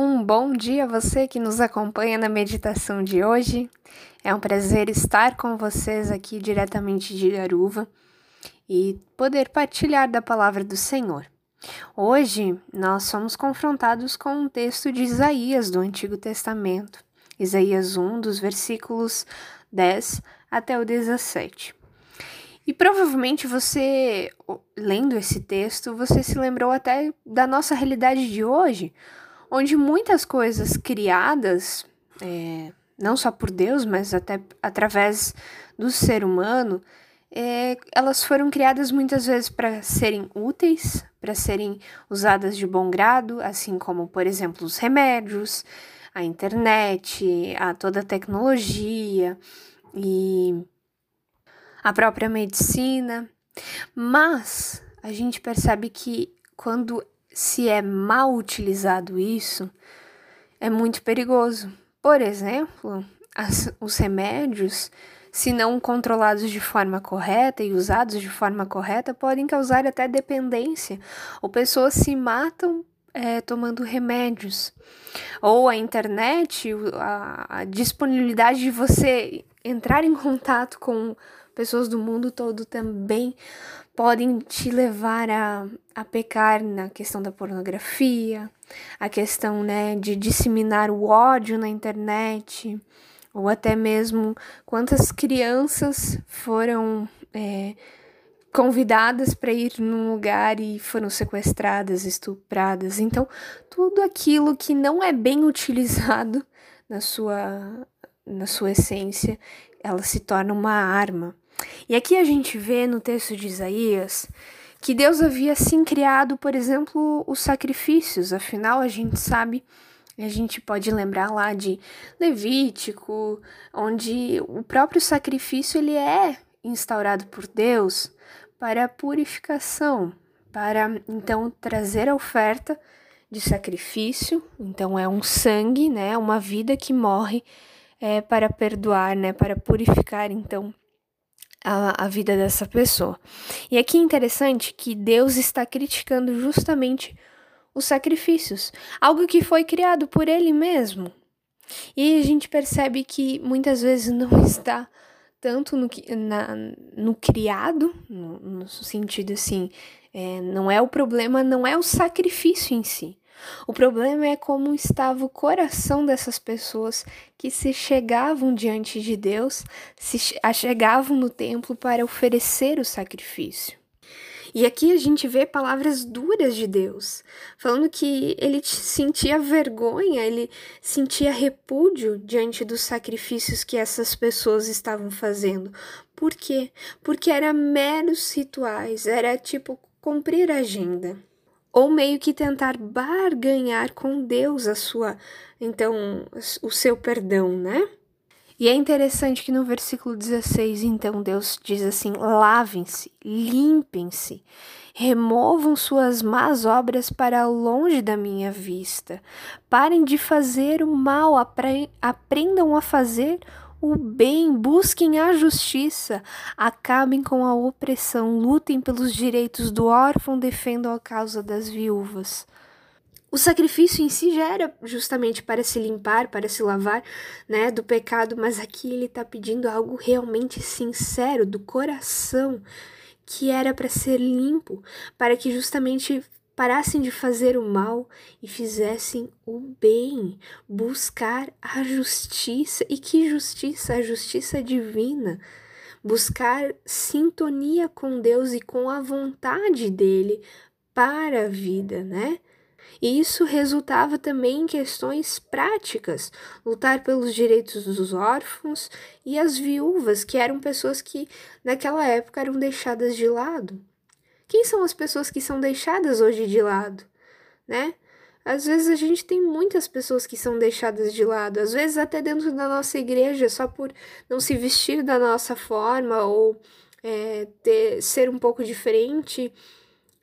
Um bom dia a você que nos acompanha na meditação de hoje. É um prazer estar com vocês aqui diretamente de Aruva e poder partilhar da palavra do Senhor. Hoje nós somos confrontados com um texto de Isaías do Antigo Testamento, Isaías 1, dos versículos 10 até o 17. E provavelmente você, lendo esse texto, você se lembrou até da nossa realidade de hoje, onde muitas coisas criadas, é, não só por Deus, mas até através do ser humano, é, elas foram criadas muitas vezes para serem úteis, para serem usadas de bom grado, assim como, por exemplo, os remédios, a internet, a toda a tecnologia e a própria medicina. Mas a gente percebe que quando se é mal utilizado isso, é muito perigoso. Por exemplo, as, os remédios, se não controlados de forma correta e usados de forma correta, podem causar até dependência, ou pessoas se matam é, tomando remédios. Ou a internet, a, a disponibilidade de você entrar em contato com pessoas do mundo todo também podem te levar a, a pecar na questão da pornografia, a questão né, de disseminar o ódio na internet, ou até mesmo quantas crianças foram é, convidadas para ir num lugar e foram sequestradas, estupradas. Então, tudo aquilo que não é bem utilizado na sua, na sua essência, ela se torna uma arma. E aqui a gente vê no texto de Isaías que Deus havia sim criado, por exemplo, os sacrifícios, afinal a gente sabe, a gente pode lembrar lá de Levítico, onde o próprio sacrifício ele é instaurado por Deus para a purificação, para então trazer a oferta de sacrifício, então é um sangue, né, uma vida que morre é, para perdoar, né, para purificar então a, a vida dessa pessoa. E aqui é interessante que Deus está criticando justamente os sacrifícios, algo que foi criado por Ele mesmo. E a gente percebe que muitas vezes não está tanto no, na, no criado, no, no sentido assim, é, não é o problema, não é o sacrifício em si, o problema é como estava o coração dessas pessoas que se chegavam diante de Deus, se achegavam no templo para oferecer o sacrifício. E aqui a gente vê palavras duras de Deus, falando que ele sentia vergonha, ele sentia repúdio diante dos sacrifícios que essas pessoas estavam fazendo. Por quê? Porque era meros rituais, era tipo cumprir a agenda ou meio que tentar barganhar com Deus a sua, então, o seu perdão, né? E é interessante que no versículo 16, então, Deus diz assim: lavem-se, limpem-se, removam suas más obras para longe da minha vista, parem de fazer o mal, aprendam a fazer o bem, busquem a justiça, acabem com a opressão, lutem pelos direitos do órfão, defendam a causa das viúvas. O sacrifício em si já era justamente para se limpar, para se lavar, né, do pecado, mas aqui ele está pedindo algo realmente sincero do coração, que era para ser limpo, para que justamente parassem de fazer o mal e fizessem o bem, buscar a justiça. E que justiça? A justiça divina. Buscar sintonia com Deus e com a vontade dele para a vida, né? E isso resultava também em questões práticas, lutar pelos direitos dos órfãos e as viúvas, que eram pessoas que naquela época eram deixadas de lado. Quem são as pessoas que são deixadas hoje de lado, né? Às vezes a gente tem muitas pessoas que são deixadas de lado, às vezes até dentro da nossa igreja, só por não se vestir da nossa forma ou é, ter, ser um pouco diferente.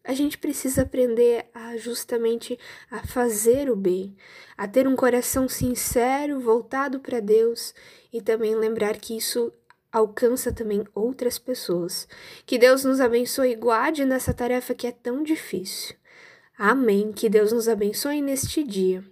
A gente precisa aprender a justamente a fazer o bem, a ter um coração sincero, voltado para Deus e também lembrar que isso alcança também outras pessoas. Que Deus nos abençoe e guarde nessa tarefa que é tão difícil. Amém. Que Deus nos abençoe neste dia.